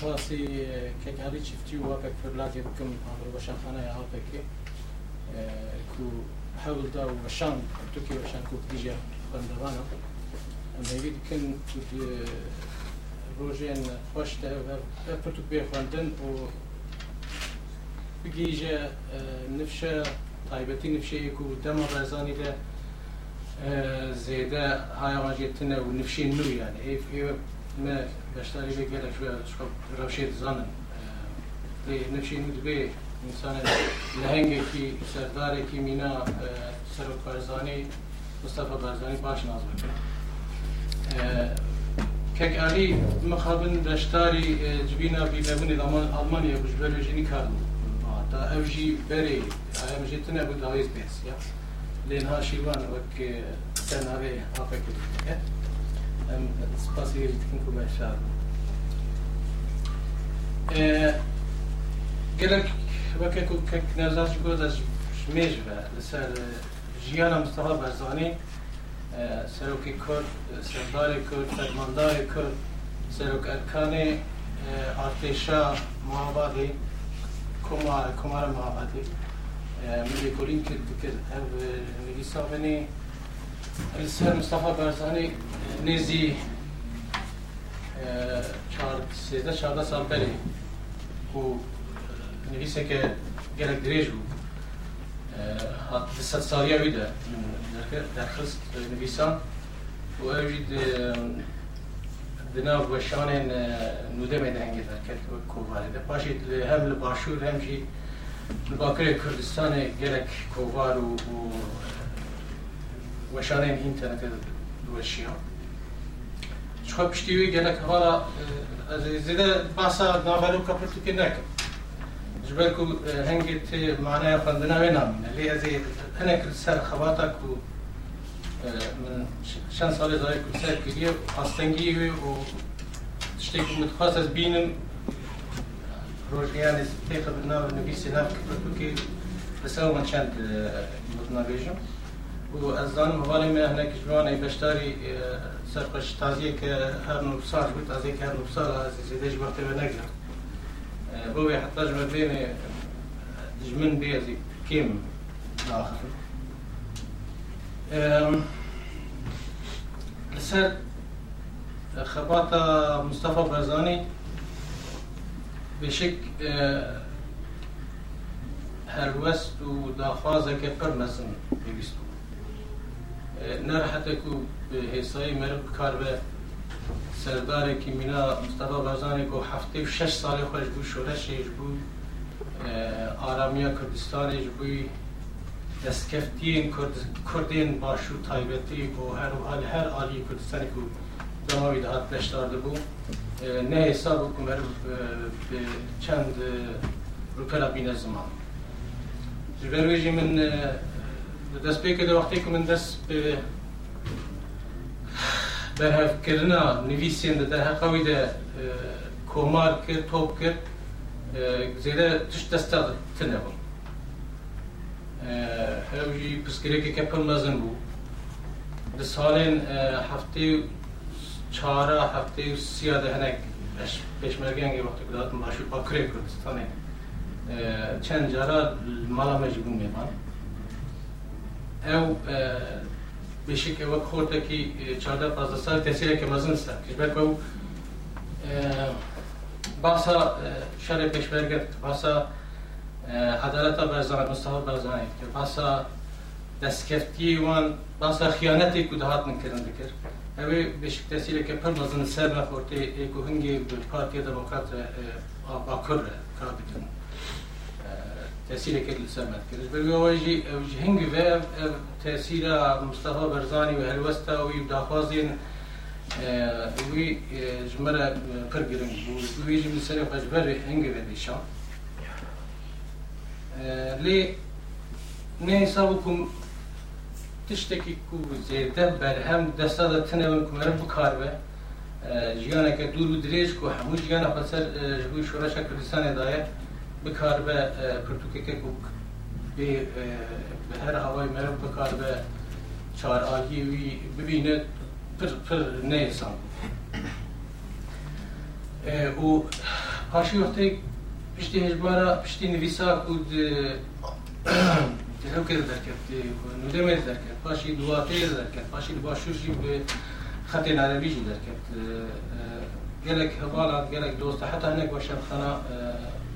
حەزم سپاسی کەکاری چفتی و واپێک فرلاتی بکەم بەشانخانە هاپێکی کو حەولدا و وەشان توکی وەشان کو دیژە خوێندەوانە ئەمەوی دکن ڕۆژێن خۆش پرتو پێ خوێندن و بگیژە نفشە تایبەتی نفشەیەک و دەمە ڕێزانی لە زێدە هایواژێتنە و نفشی نویان me dashtarëve gjëra që shkon rrafshit zanën. Dhe në çini të bëj insanë lehenge ki serdare ki mina سرو برزانی مصطفى برزانی باش ناز کک علی مخابن دشتاری جبینا بی ببونی دامان آلمانیا بوش بلو جنی کارن تا او جی بری ایم جی تنه بود آویز بیس یا لین ها شیوان وک تنه آوی آفه کلی espaço técnico baixado. قال لك كاك نرجعش قد از مجبة لسر جيانا مصطفى برزاني سروکی کرد سردار کرد فرماندار کرد سروک ارکان ارتشا محابادی کمار کمار محابادی ملی کلین کرد کرد هم السيد مصطفى برزاني نزي سيدة شاردة سامبري و او نویسه که گلک دریج بود ست سالیه ویده در خست و اوجد دناو وشان نودة ميدان در کرد و ده باشي هم لباشور هم جي لباکر کردستان گلک کوبار و înternetê weşiya Xwe piştî wî gelek hala ez zêde basa naberû kapirtûkê nekim جبركو هنجت معناها خندنا وينام اللي هذه أنا كل سر خواتك و شن سال زاي كل سر كذي خاصتنجي و تشتكي متخصص بينم روجيان استيقظ بنا النبي سناف كي بسوا من شنت مدنا بيجم وأزان مبالي من هناك جواني بشتاري سرقش تازيك هر نبصار قلت تازيك هر نبصار زيدش وقت بنقدر بۆ حتاش بێنێ دژمن بێزی کێم لەسەر خەباتە مستەفا بەرزانی بێشک هەروەست و داخوازەکە پەر مەزن نرحتکو به حسای مرگ کار به سردار که مینا مصطفی بازانی کو هفته و شش سال خوش بود شورشش بود آرامیا کردستانش بود دستکفتین کرد، کردین باشو تایبتی و هر و حال هر آلی کردستانی کو دماوی دهات پشت بود نه حساب کو مرب به چند روپلا بین زمان. جبرویجی من دەست پێکردە وقتی من دەست بەرهەفکردنا نویسێندە دەرهەقەوی دە کۆمار کرد تۆپ کرد زێرە تش دەستا تنەوە هەوی پسکرێکێکە پڕ مەزن بوو di salên heftê çara هفته û siya de hinek pêşmergengê wextê ku datin başû Bakurê Kurdistanê çend cara mala me ew بشكل وەک خۆتێکی چادە پازدە سال تەسیرێکی مەزن ستا کەژبەر بە باسا شەرێ پێشبەرگرت باسا عدالەتە بەرزان مستەوە بەرزانێت کە باسا دەستکەفتی وان باسا خیانەتێک و داهاتن کردن دەکرد ئەوێ بشک تەسیرێکە پڕ مەزن سەر نەخۆرتێ ئێک و هەنگی پارتیە دەموکات باکر کار تاثیر که لسمت کرد بر واجی هنگ و تاثیر مصطفى برزانی و هلوستا و داخوازین وی جمرا پر گرنگ بود. وی جمع سر خجبر هنگ و دیشا لی نه حساب کم تشتکی کو زیده برهم دستا تنه من کمرم بکار به جیانه که دور و دریج کو همو جیانه خسر جبوی شورشا کردستان دایه بکار بە پرتوکێکێک و بێ هەر هەوای مەرە بکار بە چارئاگی وی ببینێت پر پر نێسان و پاشی وقتی پشتی هجبارا پشتی نویسا کود هەو کرد دەکرد نودەمێ دەکرد پاشی دواتێ دەکرد پاشی باشوشی بێ خەتێ نارەبیژی دەکرد gelek hevalat gelek dost heta hinek başa xana naxwaz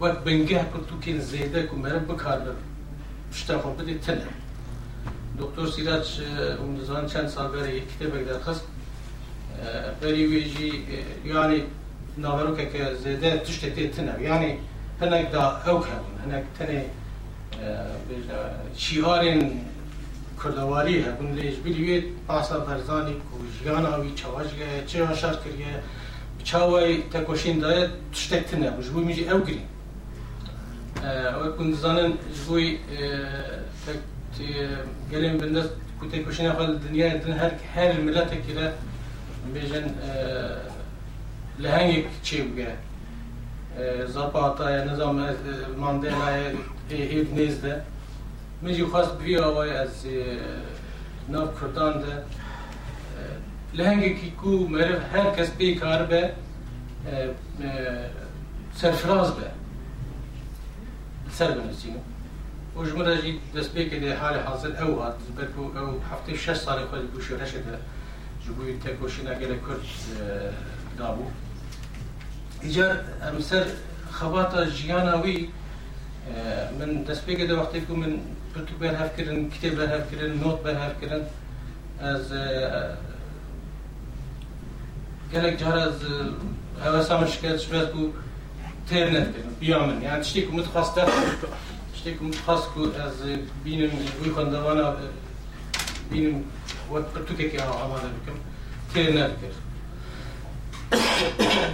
وقت بنگه کتو که زیده کمره بکارم پشتا خود بده تنه دکتر سیراج اون چند سال بره یک کتاب خص بری ویجی یعنی ناورو که که زیده تشت تی تنه یعنی هنگ دا اوک هبون هنگ تنه شیارین کردواری هبون لیش بیلوی پاسا برزانی که جیان آوی چواش گه چه آشار کریه چاوی تکوشین داید تشتک تنه بجبوی میجی او گرین min jî ew girîn wek hûn dizanin ji bo gelên binde ku tekoşîna xwe li dinyayê din her her milletekî re bêjin li hengek çê bige Zapataya nizam Mandela'ya هیچ نیزده میجی خواست بی آوای از ناف کردان ده لهنگی کی کو مرف هر کس بی کار به سرفراز به سر بنویسیم و جمله جی دست به که در حال حاضر او هات. بلکو او هفته شش سال خود بوش و رشد جبوی تکوشی نگل کرد دابو. ایجار ام خبات خواتا جیانا من دست به که در وقتی که من پرتو برهف کردن کتاب برهف کردن نوت برهف کردن از گلک جهر از اوه سامن شکایت شبه بود têr nekirin biya min yani tiştê ku min dixwast tiştê ku min dixwast ku ez bînim wî xwendevana bînim wek pirtûkekê amade bikim têr nedikir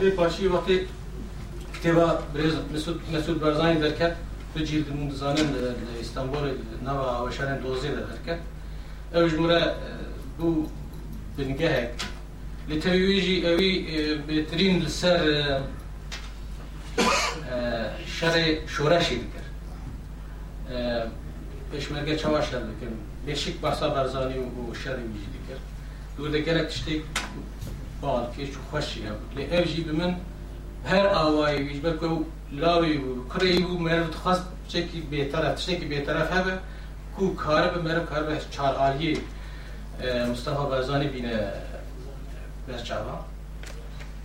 vê paşî wextê kitêba birêz Mesud Barzanî derket بجيل المنظانين لإسطنبول نوا وشان دوزي لذلك أو جمرة بو بنجهك لتويجي أوي بترين لسر شر شورشی بکر پشمرگه چاوا شر بکر بشک بحثا برزانی و بو شر میجی بکر دور دکرک تشتی بال که چو خوشی هم. لی او جی بمن هر آوایی ویج بکو لاوی و کری و مرد خواست چکی بیترف تشتی بیترف کو کار به مرد کار به چار آلی مصطفى برزانی بینه بس چاوان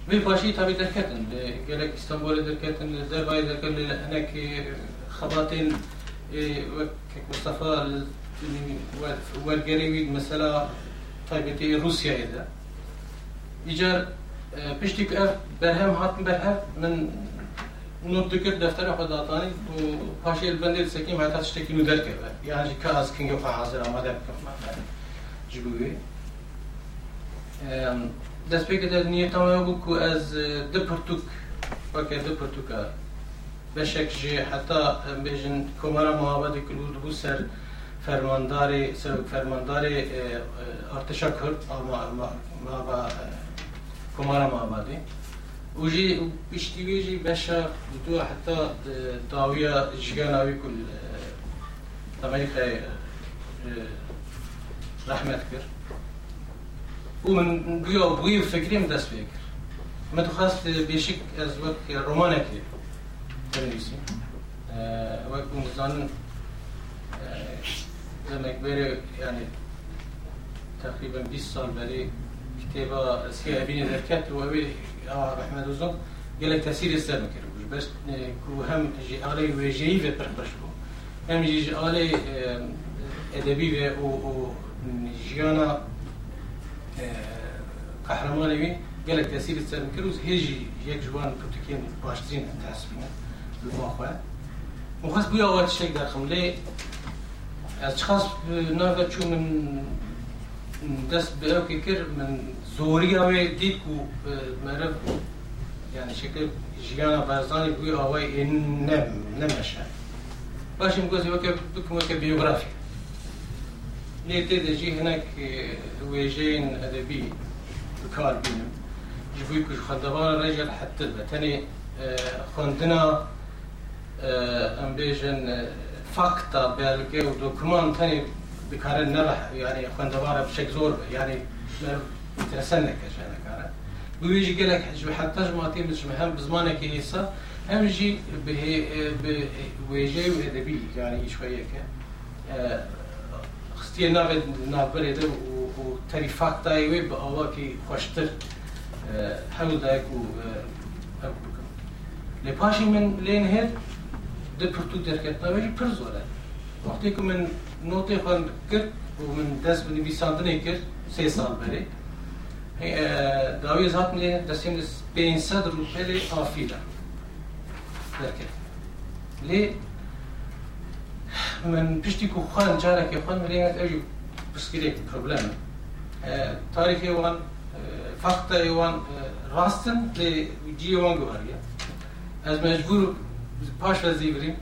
تابی دەکەتن گەلێک ئیستانبول دەکەتن دەربای دەکەن لە هەنێک خەباتین مستەفا وەرگەری مەسەلا تایبەتی رووسایدا ئیجار پشتی بەرهەم هاتن بەرهەم من not dikir deftere xwe datanî û paşê li bendê sekîm heta tiştekî nû derkeve yan jî ka ez kingê xwe hazir amade bikim ji دەستپێک دەدات نیەتەوە بکو ئەز دە پرتوک بەکە دە پرتوکە بەشێک ژێ حتا بێژن کۆمەرە مابەدی کلود بوو سەر فەرمانداری سەر فەرمانداری ئارتشا کرد ئەما بە کۆمەرە مابادی وژی پشتیویژی بەشە دووە حتا داویە ژگەناوی کول ئەمریکای رەحمەت کرد ومن بيو بوي فكري من دست فكر ما تخاص بيشك از وقت رومانك تنريسي وقت مزان زمان كبيرة يعني تقريبا 20 سال بري كتابة سيا بين ذكرت وهي رحمة الله قال لك تأثير السلام كده بس كو هم جي أغلى ويجي في بربش بو هم جيج آلي أدبي و و قهرمانی وی گلک تاثیر سر کرد هیچ هێژی جوان پرتوکێن باشترین لوا لەخوا مخص بووە ئەوە شتێک در لێ از خاص ناگە چون من دست به او کرد من زوری همی دید کو مرب یعنی شکل ژیانە این نم نمیشه باشیم باشم که وەکە که بیوگرافی Ne dedi ji henek ويجين أدبي بكار بينم جبوي كش خدبان رجل حتى تاني خوندنا ام بيجن فاكتا بلقي ودوكمان تاني بكار نرح يعني خوندبان بشكل زور يعني ترسنك عشان كاره ويجي قال لك جو حتى جماعتي مش مهم بزمانك هيسا هم جي به ويجي وادبي يعني شوية тие навед набереде у тарифактаи ве ба аваки хоштир ҳавл дайку ҳавл бикам ле паши мен лен ҳед درکت نویج پر زوره. وقتی که من نوتی خوان کرد و من دست به نویساندنه کرد سه سال بری داوی زات ملی دستیم لی پینسد روپه لی من پشتی که خوان جاره که خوان ملی هت اوی بسکیلی پروبلم تاریخی وان فقط وان راستن لی جی وان گوهریه از مجبور پاش وزیبریم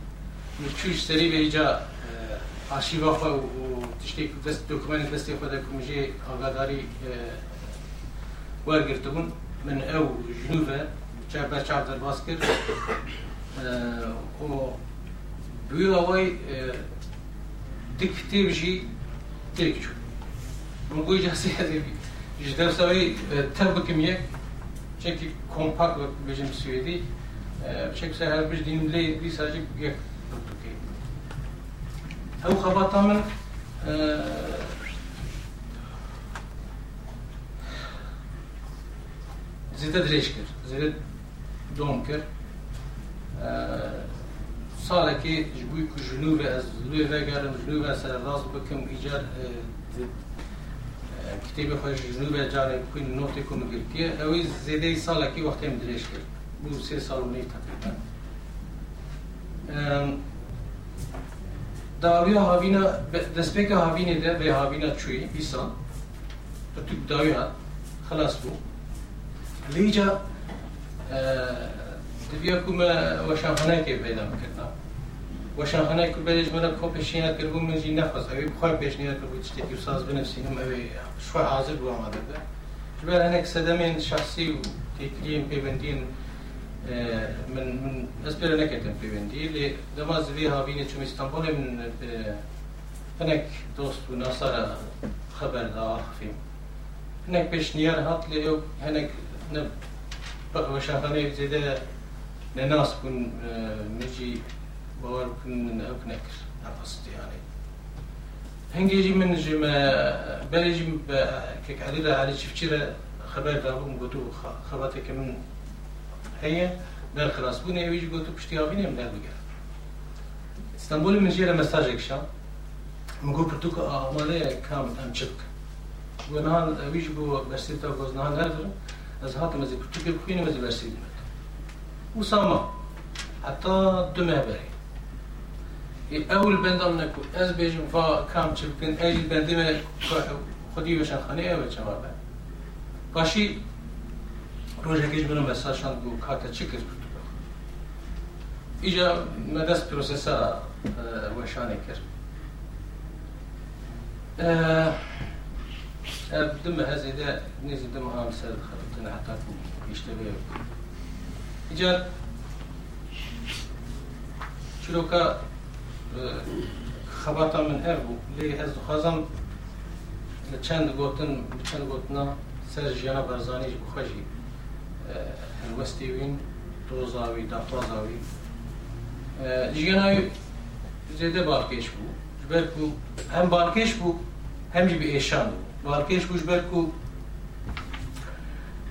چوش سری به ایجا xwe û tiştê dest dokûmenê destê xwe de ku mijê agadarî wergirtibûn min ew ji nû ve berçav derbas kir û bûya wê di kitêb jî têk çû min goî casê ji dersa wê tev bikim yek çekî kompakt wek bêjim Swêdî بشكل سهل بش دين لي دي ساجي يك او خبطه من زيادة دريش كر زيادة دوم كر سالكي جبوي كو جنوب از لوي قالم جنوب سر راس بكم ايجار كتابي خوش جنوب جاري كوين نوتي كوم قلتيه اوي زيادة سالكي وقتها مدريش كر بو سه سال و نیم تقریبا داوی هاوینا دسپیک هاوینه ده به هاوینا چوی بیسان تو تو داوی ها خلاص بو لیجا دبیا کوم وشانخانه که پیدا میکردم وشانخانه که بلش من کو پیشنهاد کرد من جی نفس اوی بخوای پیشنهاد کرد چتی که ساز بنفسینم اوی شو حاضر بو آماده ده جبر هناك سدمين شخصي وتكليم بيبندين من من اسبر نكتم في بندي اللي دماز فيها بيني شو اسطنبول من هناك دوست وناصر خبر دا هناك بيش نيار هات لي هناك نب وشافني زيادة لناس كن نجي باور كن من اوك نكر نفست يعني. هنجي من جما بلجي كيك عديدة على شفتشيرة خبر دابو قلتو خبرتك من هي در خلاص. بو نویج گوتو پشتی آبی نیم در بگر استانبول من جیره مساج اکشا مگو پرتوک آماله کام ام چک و نهان ویج بو برسی تا گوز نهان نردر از هاتم از پرتوک بخوینم از برسی دیمت و ساما حتی دو مهبری اول بندم نکو از بیجم فا کام چبکن ایجی بندیم خودی بشن خانه ایوه چما بند باشی ڕۆژێکیش بنم بە ساشان بوو کاتە چی کرد ئیجا مەدەست پرۆسسا وەشانێک کرد دمە هەزیدا نێزی دم هام سەر خەتن حتا پیشتەبێ ئیجا چیرۆکە خبرتا من هر بو لی هزه خزم چند گوتن چند گوتنا سر جیانا برزانی بخوشی هلوستی وین روزاوی دافازاوی جیانای زیده بارکش بو جبر کو هم بارکش بو هم جی ایشان بو بارکش بو جبر کو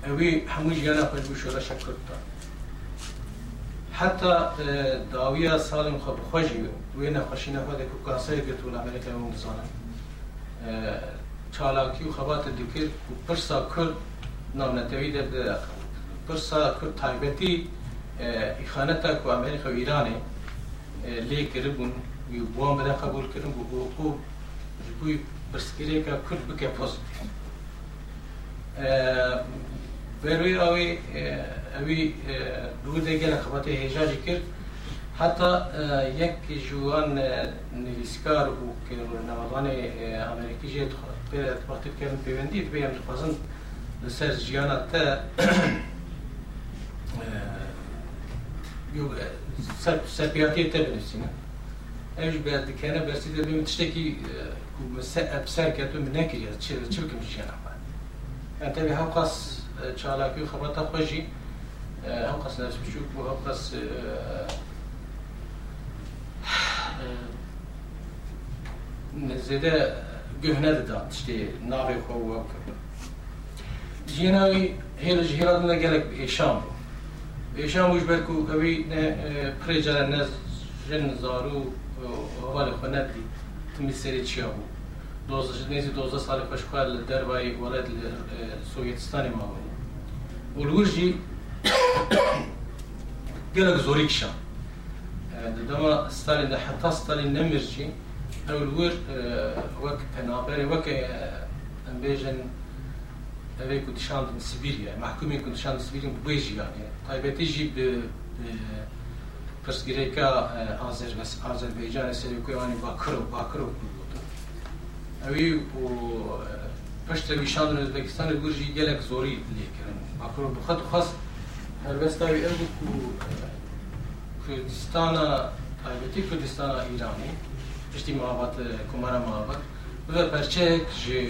اوی همو جیانا پر بو شورا شکر حتا داویا سالم خو بخوجی وی نه خوشینه خو د کو کاسه گتون امریکا مون زانه چالاکی و خبات دکر و پرسا کر نامنتوی ده ده پرسا کر تایبتی اخانتا کو امریکا و ایرانه. لی کربون وی بوام بده قبول کرن بو حقوق بوی برسکری که کر بکه پوزیتیو بەروی ئەوەی ئەوی دو دەگە لە خبەتی هێژاری کرد حتا یەک جوان نویسکار و نەوەڵانی ئەمریکیژێت وەختکردن پەیوەندیت بێ تا خۆزن لەسەر ژیانە تە سەرپیاتی تە بنووسینە ئەوش بە دکەنە بەرسی دەبێ تشتێکی سەر کەتو چه چ چکم ژیانە ئەتەبێ هەو قاس چالاکی و خبرەتە هم هەم قەس نەرس بچووک بوو هەم قەس زێدە گوهنە دەدا تشتێ ناوێ خۆ وەک ژێناوی هێرە ژهێران لە گەلک ئێشام بوو ئێشام وش بەرک و ئەوی پرێجارە نەز ژن زار و چیا نزد 12 سال خۆشخوا لە دەرباری وڵێت لە سۆڤێتستانی ماوەی ولوژی گەلک زۆری کشە. دەمە ستالین لە حتا ستالین نەمرجی ئەو ور وەک پەنابەری وەکە ئەمبێژن ئەوەی کوردشان سبیریە محکومی کوردشان سبیرین بێ ژیانێ تایبەتیژی پرسگیرێکە ئازەربەیجانە سەرکوێوانی باکر و باکر و کوردوە ئەوی پشتەوی شاد ۆزبکستانی گورژی گەلێک زۆری لێکردن ئاکۆ بخەت و خەست هەربەستاوی ئەو کردستان تایبتی کردستان ایرانی. پشتی مابات کمارا مابەت و پرچه ژێ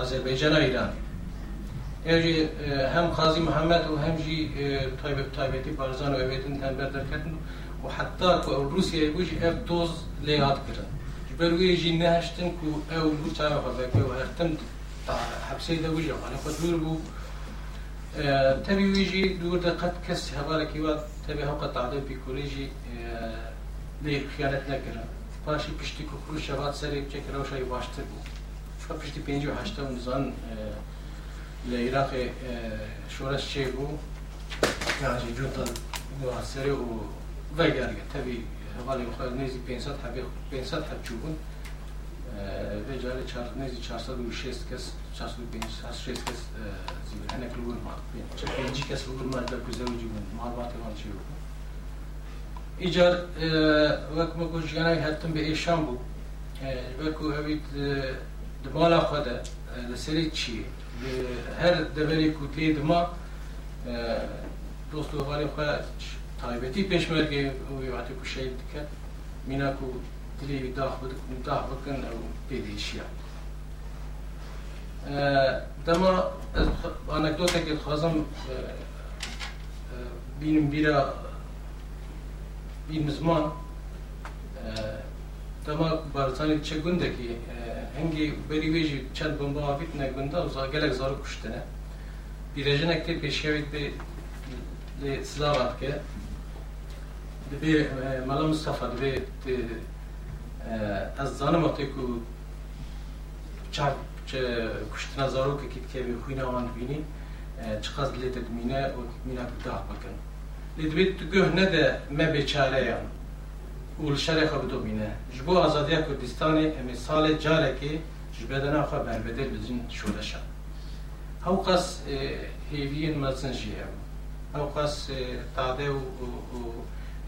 ازربیجان ایرانی ئێژێ هم خازی محمد و هم جی تایبت تایبتی بارزان و ئەوێتن تنبر درکتن و حتی روسیه گوژی ئەف دوز لیاد کرن بەروێژی نەهشتن و ئەو بوو چاوەخەبەکە و هەرتم حبسەی دەوژە خۆ دوور بوو تبي ويجي دور دقت كس هبالك يوات تبي هو قطع ده بيكوليجي ليه خيانت نكرا باشي پشتی کو خروش شبات سری چکر و شای باشتر بود شو پشتی پنجی و هشتا و نزان لعراق شورش چه بو. يعني جوتا سری و وگرگه تبي حوالی مخواهد نیزی پینسات ها بی پینسات ها چوبون و جاری چار نیزی چار سال و شیست کس چار سال و پینس هست شیست کس زیبر هنه کلوگون ما کس بگون ما در کزه و جیبون ما با تیوان چی ایجار وک ما گوش گنای به ایشان بو وکو هبید دمالا خود لسری چی هر دبری کتلی دما دوستو والی خواهد چی تایبەتی پێشمەرگێ واتە کوشەیت دکات مینا و درێوی داخ داخ بکەن ئەو پێدیشیە دەما ئەنەکدۆتێکت خوازم بینم بیرە بین زمان دەما بارزانێک چە گوندێکی هەنگی بەری وێژی چەند بمباویت نەگوندە و گەلێک زار کوشتنە بیرەژنێک تێ پێشیاویت بێ سلاوات کرد dibê mala Mustafa dibê از زانم وقتی که چه کشتن زارو که کت که خوینه آن بینی چقدر لیت دمینه و مینا بداه بکن. لیدویت تو گه نده ما بیچاره یان اول شر خو بدو بینه. جبو آزادی کردستان مثال جاره که جبدنا خو بربدل بزین شورشا هاو قص هیوین مزن جیه هاو قص تاده و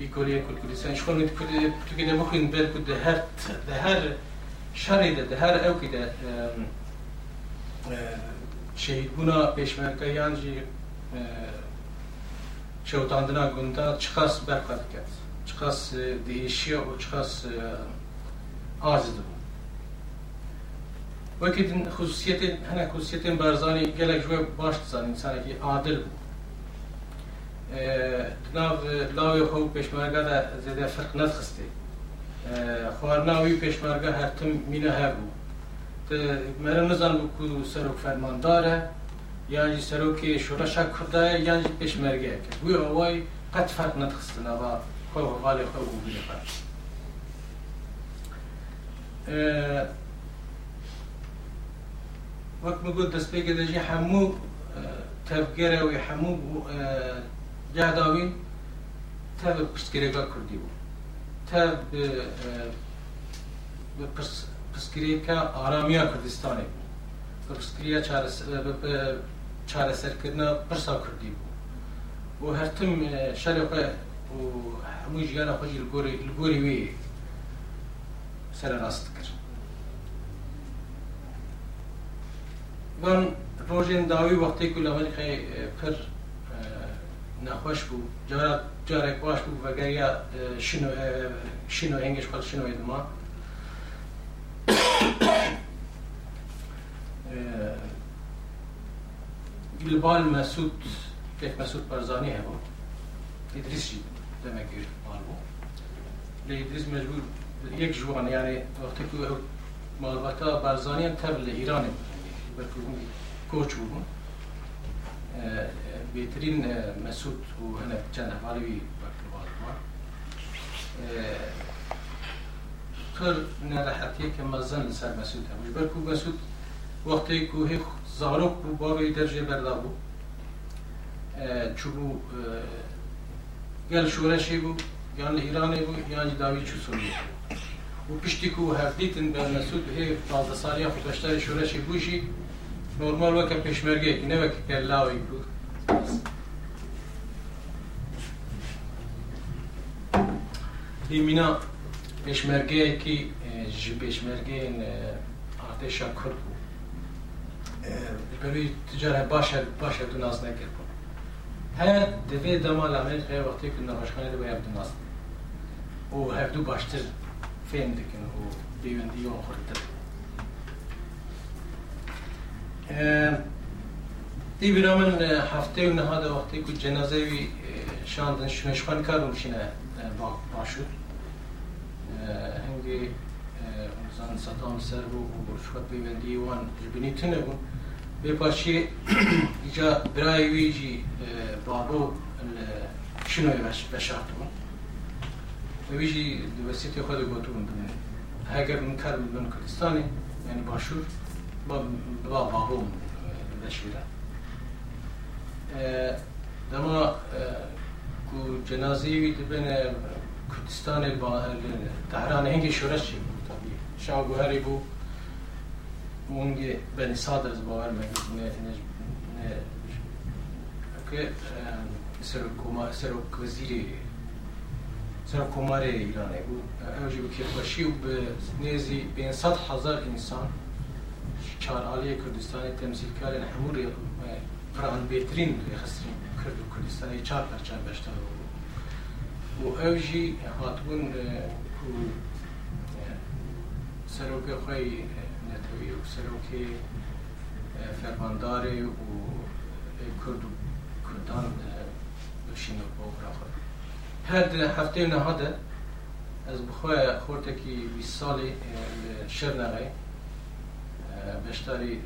بیکاری کردستان شخون می تو که دمخین بر کد هر ده هر شری ده هر او که ده شهید بونا پیشمرکه یانجی شوتاندنا گوندا چخاس برقرار کرد چخاس دیشی و چخاس آزد بود وەکی خصوصیت هەنە خصوصیتێن بارزانانی گەلێک ژوێ باش دەزان ئینسانێکی عادل بوو ناوی خو پیشمرگه ده زیده فرق ندخسته خوار ناوی پیشمرگه هر تم مینه هبو. مرا نزن بکو سروک فرمانداره یعنی سروک ده یا یعنی پیشمرگه که. بوی آوای قط فرق ندخسته نبا خو غال خو بوده فرق. وقت مگود دست بگه ده جی همو تفگره و همو جاداوین تا بە پشتگرێکا کوردی بوو. تا پسکرێکە ئارامیا کوردستانی بوو. بە پسکرە چارەسەرکردە پرسا کوردی بوو. بۆ هەرتم شەرق هەمووی ژیانە خۆی گۆری وێ سەر ڕاست کرد. من ڕۆژێن داوی وەختی کو لەمەلخی پر نخوش بود جارا جارا باش بود وگر یا شنو شنو انگش خود شنو ما. گلبال مسعود یک مسعود پرزانی هم ادریس جی دمگیر مال بود ادریس مجبور یک جوان یعنی وقتی که وقتا برزانی هم تبل ایران بود کوچ بود بهترین مسعود و هنه چند حوالی بکروات ما پر نراحتی که مزن لسر مسعود هم. بر کو مسعود وقتی که هی زاروک بو باوی درجه بردا بو. چوبو گل شورشی بو یان ایرانی بو یان داوی چو سوریه و پشتی که هفدیتن به مسعود هی 15 سالی خود بشتر شورشی بوشی نورمال وکه پشمرگه که نه وکه کلاوی مینا پشمرگه کی جی پشمرگه ارتشا کرد بود بروی تجاره باشه باشه دو ناز نکرد بود هر دوی دما لامل خیلی وقتی که نوشخانه دو باید ناز و هر دو باشتر فهم دکن و بیوندی و خوردتر دی برا من هفته و نهاد وقتی که جنازه وی شاندن شمشخان کار مشینه باشد هنگی زن سطام سر بو و شوت بیوندی وان جبنی تنه بو به پاشی ایجا برای ویجی بابو شنو باش بشاتون ویجی دوسیتی خود گوتون اگر من کار من کردستانی یعنی باشور با بابو بشوره دما کو جنازی دبن کردستان با تهران هنگی شورش چی بود؟ طبیعی شاه گوهری بود. مونگی بنی صادر از باور مگید یعنی نه نه، که سرک سرک وزیری سرک کمار ایرانه بود. اوجی بود که باشی و به نیزی بین صد هزار انسان، چهار عالی کردستان تمثیل کردن. همون فران بهترین خسرین کرد و کردستانی چهار پرچم بشتر و او جی هاتبون کو سروک خوی نتوی و سروک فرمانداری و کرد و کردان بشین و بوغرا خود. هد هفته نهاده از بخواه خورتکی 20 سالی شر بشتاری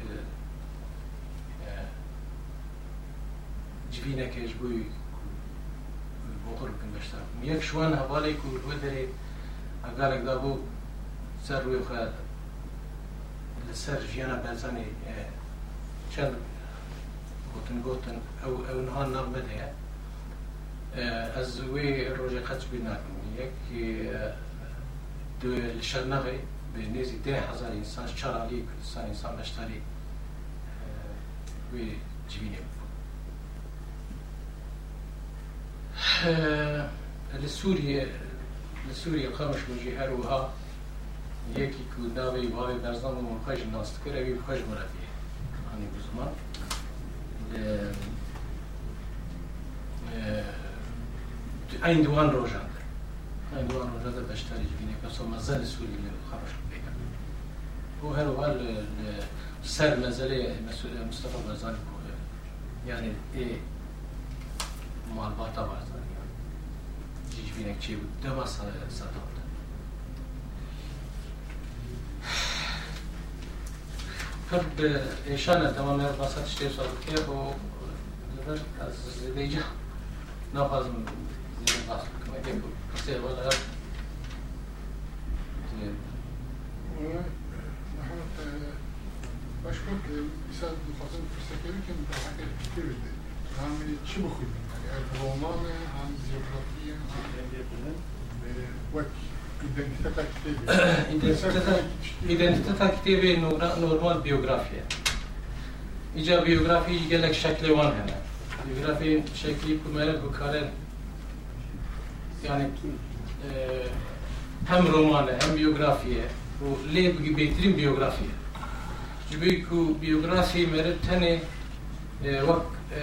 جبینەکەش بووی بۆ بکن بەشتا یەک شوان هەواڵێک و وە دەرێ ئەگارێکدا بوو سەر ڕووی خە لەسەر ژیانە بەزانێ چەند گوتن گوتن ئەو ئەو نهان نام بدەیە ئەز وێ ڕۆژێ قەچ بی ناکەم یەک شەر نەغی به نێزی ده هزار ئینسان چارالی کوردستان ئینسان بەشتاری وێ جوینێ لسوريا لسوريا قامش یکی کو ناوی باوی برزان و خوش ناست کرد اوی خوش مرفیه آنی بزمان این دوان روژان این دوان روژان در بشتری جبینه که سو مزل سوری خبرش بگم و هر وال سر مزل مصطفى برزان يعني إيه مالباتا Dziś w inekcie dema sadowne. Kırk eşane tamam her basat işte sorukya bu kadar az zedeyce ne fazla mı zedeyce basmak mı ki bu kısa var Başka bir saat bu kadar fırsat verirken daha hakikaten çubuk gibi ergonome, angiopatię, identytet aktywy. identytet aktywy normal biyografiye. İca biyografi gelek şekli var hene. Biyografi şekli kumere bu kare yani e, hem romanı hem biyografiye bu leb gibi betirin biyografiye. Çünkü biyografi mere tene e, vak e,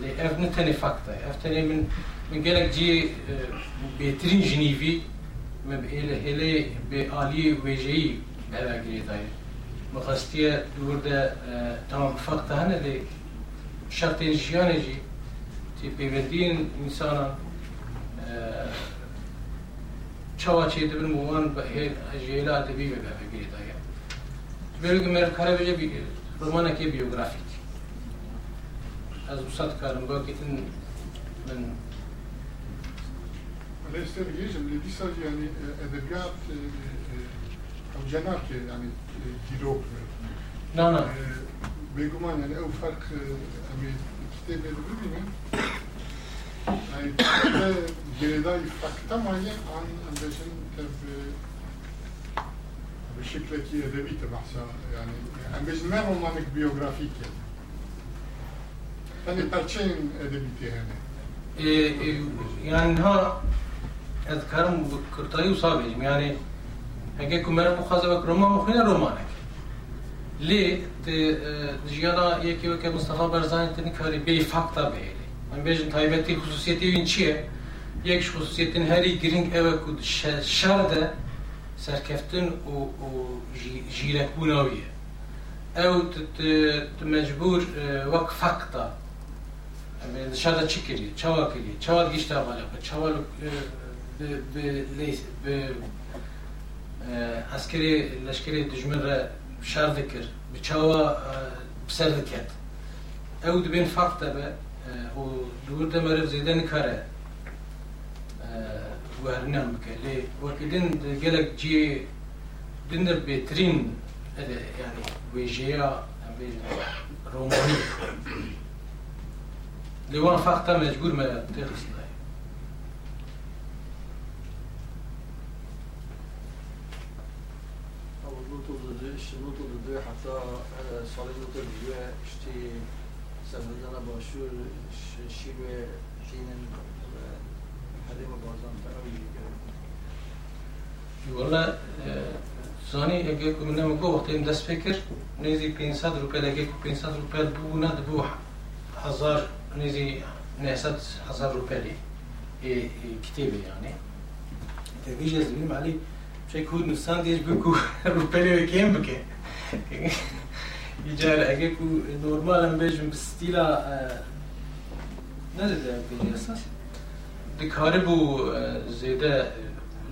لي اف نتاني فاقتا اف تاني من من قالك جي بيترين جنيفي ما بإله هلي بآلي ويجي بهذا قريتاي مخستية دوردا تمام فاقتا هنا لي شرطين جياني جي تي بيبندين إنسانا çava çeydi bir muvan jeyla edebi ve bebe girdi ya. Böyle ki mer kare bile bir roman ki biyografik. Az usat karım bu kitin ben الاستراتيجية اللي دي صار يعني ادبيات او جناك يعني ديروك لا لا بيقومان يعني او فرق امي كتاب اللي يعني جريداي فرق معين عن امبيشن بالشكل كي ادبي تبعسا يعني امبيشن ما رومانك بيوغرافيك يعني برشين ادبيتي هنا يعني ها اذكرم كرتاي وصابي يعني هيك كمرة مخازة روما مخينا رومانك ليه جيانا يكي وكي مصطفى برزاني تني كاري بي فاكتا بيلي من بيجن تايبتي خصوصيتي وين چیه یک خصوصیتین هری گرینگ اوه کد شرده سرکفتن و, و جیرک بوناویه او مجبور وک فاکتا شرده چی کری؟ چوا کری؟ چوا گیشتا بالا چوا به عسكري لشكري دجمن شار ذكر بتشاوا بسر ذكر او دبين فاقتا به ودور دمر زيدان كاره وهرنام بك وكدين قالك جي دنر بترين يعني ويجيا روماني لوان فاقتا مجبور ما النقطة ضد حتى والله زاني اگه من نمگو وقتی این دست فکر نیزی 500 روپیل اگه 500 روپیل بو ند بو هزار نیزی 900 هزار روپیلی كتابة يعني تبيج زميل علي شيء كود نسان ديش بكو روبيلي كيم بكي يجار اگه کو نورمال هم بيجم بستيلا نزد بيجي أساس دكاري بو زيدا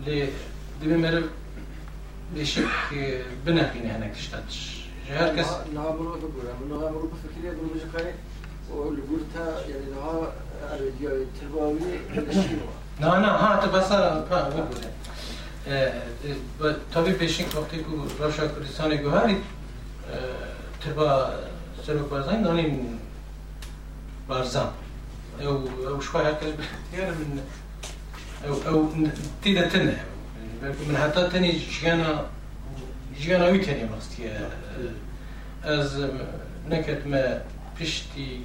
لي دبي مرب بشك بنقيني هناك تشتاتش هركس لا مرو بقول من لا مرو بفكري مرو بجكاري واللي قلتها يعني لها الفيديو تربوي نه نه ها تو بس بقول tabii peşin vakti ku Ravşa Kürdistan'ı gühari تربا سرو بارزان دانين بارزان أو أو شوي هكذا يعني من أو أو تيدا تنا من حتى تاني جيانا جيانا وي تاني مستي أز نكت ما بشتي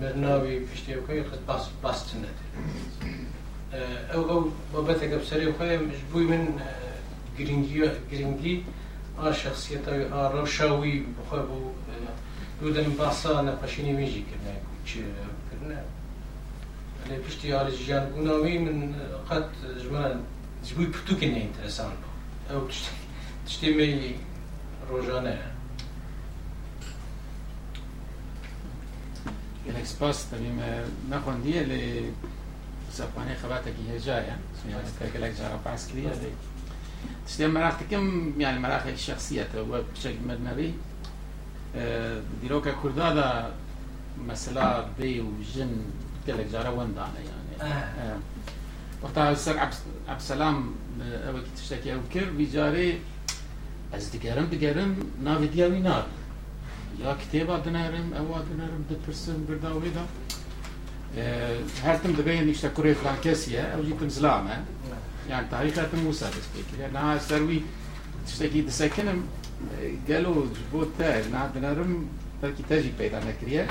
مرناوي بشتي وكي باس باس تنا أو أو بابتك بسري وكي مجبوي من جرينجي جرينجي آ شخصیت آ روشاوی بخواه بو دودن باسا نقاشینی میجی کرنه. چه کرنه لی پشتی آل جیان بوناوی من قد جمعنا جبوی پتو کنه انترسان بو أو تشتی تشتی می روزانه گلک سپاس تبیم نخوندیه لی سپانه خباتك هي جاية يعني كلك جارة عسكرية تشتیم مراخت کم يعني مراخ شخصية و بشكل مدنبي دیروکا کردا مثلا بي وجن قالك جارا وندانه يعني؟ آه. وقتها السر عبد السلام كي تشتكي أو كر بجاري از دقرم دقرم نافي دياوي نار. يا كتابة دنارم أو دنارم دبرسن بردا ويدا هرتم دبين يشتا كوري فرانكسيا أو جيتم زلامة. يعني تاريخ هرتم موسى بس بيك. يعني نا سروي تشتكي دسكنم قالوا جبوت تاج نا دنارم بلكي تاجي بيدا نكريا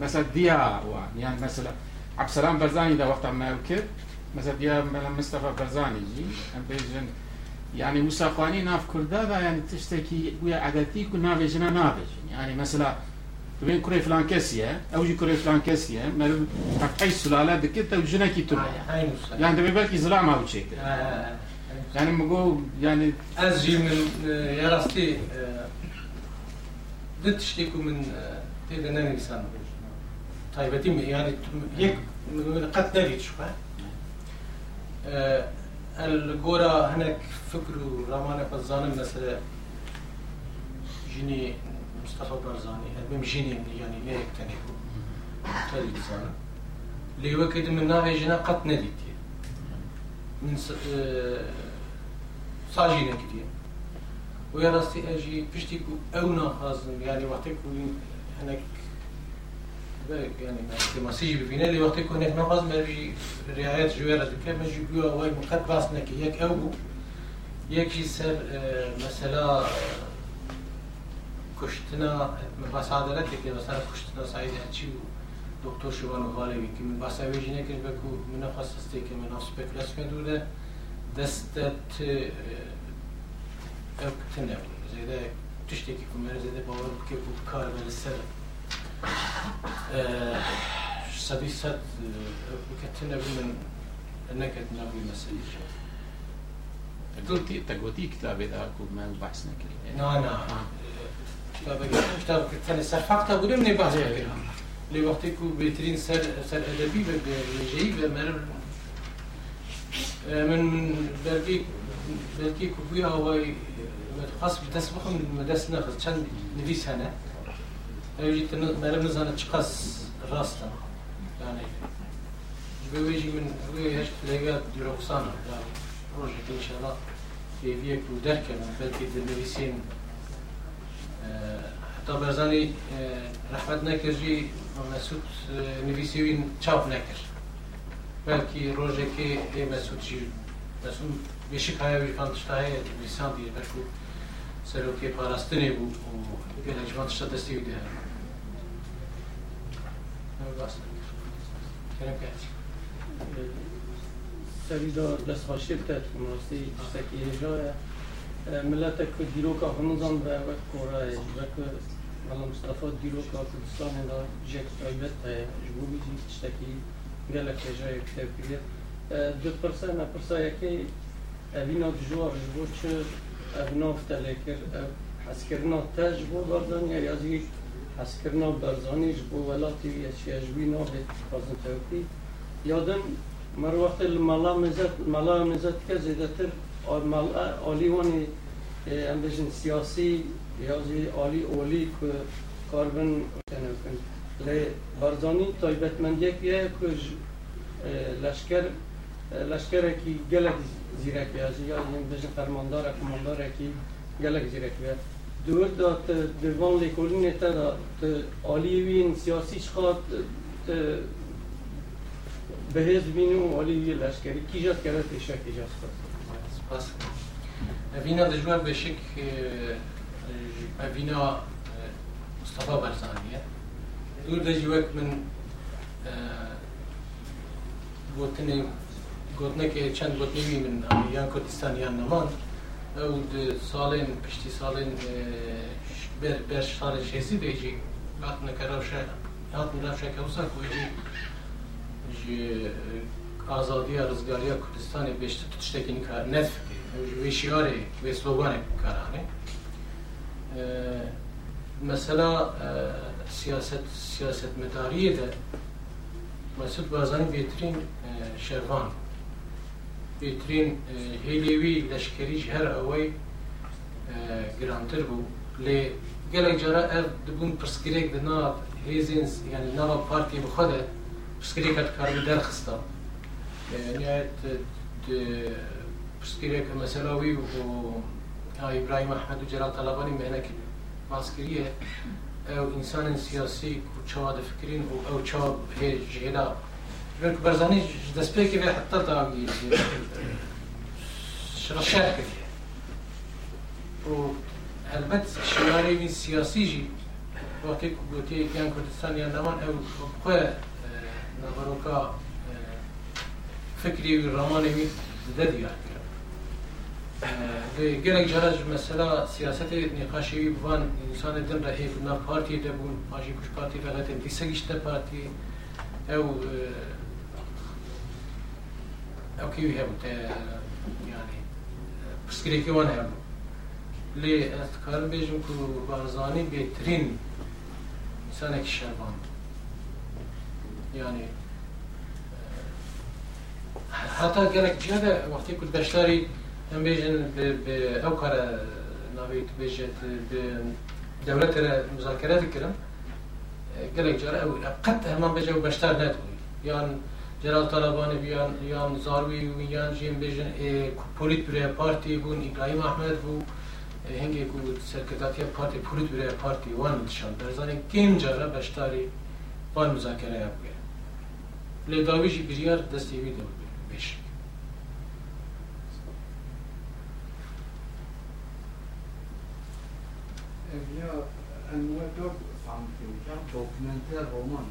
مثلا ديا يعني مثلا عبد السلام برزاني ده وقت ما وكر مثلا ديا مصطفى برزاني جي أم بيجن. يعني مساقاني ناف كردا ده يعني تشتكي ويا عدتي كنا بيجنا نافج يعني مثلا بين كوري فلان كاسيا أو جي كوري فلان كاسيا ما اي سلاله دكتا وجنا كي هاي نوصل يعني دبي بالكي زلع ما وشيك آه. يعني مقول يعني از جي من آه، يا راستي آه، دت تشتكوا من آه، تيدا ناني لسان طيب يتم يعني هيك من قد نريد شو الجورا هناك فكروا رامان بزانم مثلا جيني مصطفى برزاني. المهم جيني يعني ليه تاني تالي لسانه اللي وقت من جنا قد نديت. من س... آه، ساجينا كتير ويا راستي أجي بشتيكو أو ناخذ يعني وقتك هناك بالك يعني ما ما سيجي بفينا اللي وقتك هناك ناخذ ما بيجي رعاية جويرة دكا ما يجي بيوا واي مقد باسنا كي هيك او يك شي سر آه، مثلا آه، كشتنا بس هذا لك اللي مثلا كشتنا سعيد هاتشي دكتور شوان غالبي كي من بس اوي جينا كي بكو من خصصتي كي من سبيكولاسيون دوله دستت اقتنع زي ده تشتكي زي ده باور كيف بكار من السر سبي سد بكتنا من انك تناوي مسألة قلتي تقوتي كتاب إذا أكو ما بحثنا كده نا نا. كتاب كتاب كتاب سر. فقط بوده من بحث اللي وقتی کو بهترین سر سر ادبی به جایی به من من من بلکی هوای كان نفيس هنا؟ جيت مرة نزانة تشقص راستا يعني جبويجي من ويش تلاقيات ديروكسانا يعني بروجيكت إن شاء الله في فيك ودركة من بلكي دلويسين حتى برزاني رحمت نکرجی مسعود نویسیوین چاپ نکر بلکی روزه که مسعود جی مسعود بیشک های ویفان تشتای لیسان دی بلکو سەرۆکی پاراستنێ بوو پێنجمات شە دەستی و دێن سەویدا دەستخواشی بکات ڕاستی پشتێکی هێژایە ملەتە کو دیرۆکە هەموزان بە وەک کۆڕایە وەکو بەڵام مستەفا دیرۆکە کوردستانێدا ژێک تایبەت هەیە ژبوو بیجی شتێکی گەلە کێژای کتێبکرێت دو پرسە نەپرسایەکەی ئەوینا دژوار ژبۆ چ نافته تلکر، حسکرنا تج بو بردن یا یزی حسکرنا برزانیش بو ولاتی یا شیجوی نافه خازن توقی یادم مر وقت ملا مزد ملا مزد که زیده تر آلی وانی ام بجن سیاسی یازی آلی اولی که کاربن تنوکن لی برزانی یه که لشکر لشکری کی گلک زیرک بیاد یا یعنی این بجن فرماندار کمانداره کی گلک زیرک بیاد دور داد دوان لیکولین تا داد عالی وین سیاسی شخواد به هز بینو عالی وی لشکری. کی جات کرد تشک جات کرد پس وینا دجوه بشک اینا مصطفى برزانية دور دجوك من بوتنه گوتنه که چند گوتنی من یان کردستان یان نمان او د سالین پشتی سالین بر بر سال شیزی دیجی وقت نکراوشه هات نرافشه که وسا کویجی جی آزادی رزگاری کردستان بیشتر تشتکی کار نفکی و شعاري و سلوغاني كاراني مثلا سياسة سياسة مدارية ده مسعود پێترین هێلێوی لەشکریش هەر ئەوەی گرانتر بوو لێ gelek cara ev dibûn pirsgirêk di nav hêzên yani nava partiyê bixwe de pirsgirêk karî derxista nihayet pirsgirêk mesela wî û İbrahim Ahmed û Celal Talabanî mehnekî bas kiriye ew insanên siyasî ku çawa difikirin û ew çawa ji hêla بلك برزاني دست بيكي في حتى تاقي رشاد كثير والبت شماري من سياسي جي. وقتی گوتی کن کردستان یا نمان أو بخواه نبروکا فکری و رمانی می ددی یاد کرد. گرک جراج مثلا سیاست نقاشی بوان انسان دن رهی بنا پارتی دبون ماشی کش پارتی فقط دیسگیش ده پارتی أو كيف هبو يعني بسكريكي وأنا هبو لي اذكار بيجم كو بارزاني بيترين سنك شربان يعني حتى قالك جهة وقتی كنت بشتري هم بيجن بأوكر نبيت بيجت بدولة مذاكرات كلام قالك جرى أو قد هم بيجوا بشتر نتوي Ձեր ալտարաբանեվյան յան զարուիյան ջին բեժեն պոլիտբյուրոյա պարտիի բուն Իբրահիմ Ահմեդ ու հենգե կու սերկետատիա պարտի պոլիտբյուրոյա պարտի վան նշան դերզանի կեմ ջարա բաշտարի բան մուզակերայա բուե լեդավիժի բրիար դստիվի դու բեշ Evliya Enver Dörk sanki hocam, dokumenter roman.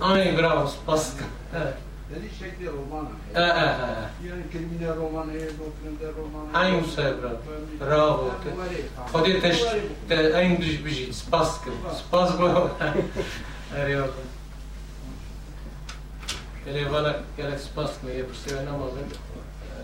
Aynen bravo, baskın. Evet. Dedi şekli romana. E, e, e. Yani kelimine romana, dokrinde romana. Aynı sebep. Bravo. Hodie też te English brzmi. Şey, spasko. Spasko. Eriyor. Elevana gerek spasko. Yapısı ve namazı.